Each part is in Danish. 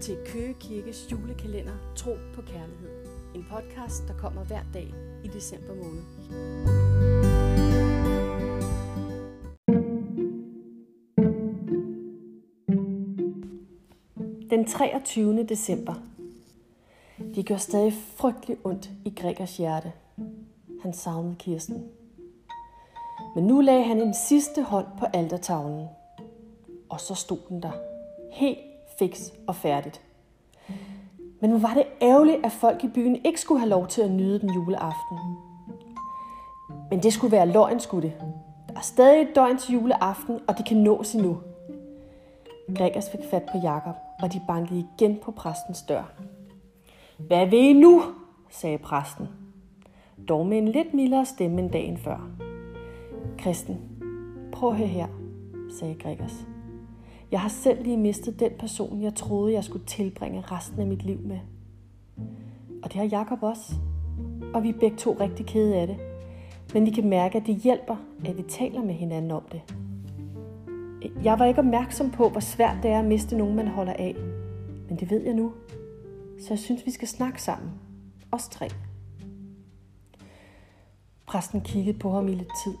til Køge Kirkes julekalender Tro på Kærlighed. En podcast, der kommer hver dag i december måned. Den 23. december. Det gør stadig frygtelig ondt i Gregers hjerte. Han savnede Kirsten. Men nu lagde han en sidste hånd på altertavlen. Og så stod den der. Helt fix og færdigt. Men hvor var det ærgerligt, at folk i byen ikke skulle have lov til at nyde den juleaften. Men det skulle være løgn, skulle det. Der er stadig et døgn til juleaften, og det kan nås endnu. Gregers fik fat på Jakob, og de bankede igen på præstens dør. Hvad vil I nu? sagde præsten. Dog med en lidt mildere stemme end dagen før. Kristen, prøv at høre her, sagde Gregers. Jeg har selv lige mistet den person, jeg troede, jeg skulle tilbringe resten af mit liv med. Og det har Jakob også. Og vi er begge to rigtig kede af det. Men vi kan mærke, at det hjælper, at vi taler med hinanden om det. Jeg var ikke opmærksom på, hvor svært det er at miste nogen, man holder af. Men det ved jeg nu. Så jeg synes, vi skal snakke sammen. Os tre. Præsten kiggede på ham i lidt tid,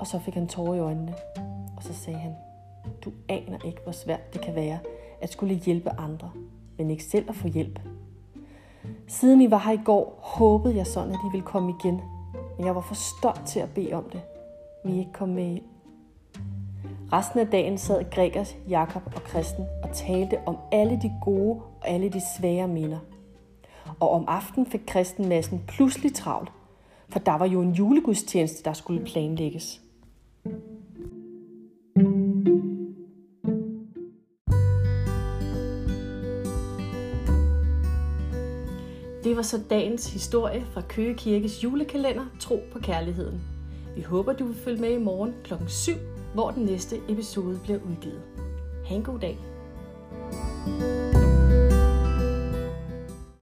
og så fik han tårer i øjnene. Og så sagde han, du aner ikke, hvor svært det kan være at skulle hjælpe andre, men ikke selv at få hjælp. Siden I var her i går, håbede jeg sådan, at I ville komme igen. Men jeg var for stolt til at bede om det. Men I ikke kom med. Resten af dagen sad Gregers, Jakob og Kristen og talte om alle de gode og alle de svære minder. Og om aftenen fik Kristen massen pludselig travlt, for der var jo en julegudstjeneste, der skulle planlægges. Det var så dagens historie fra Køge Kirkes julekalender Tro på Kærligheden. Vi håber, du vil følge med i morgen kl. 7, hvor den næste episode bliver udgivet. Ha' en god dag. thank you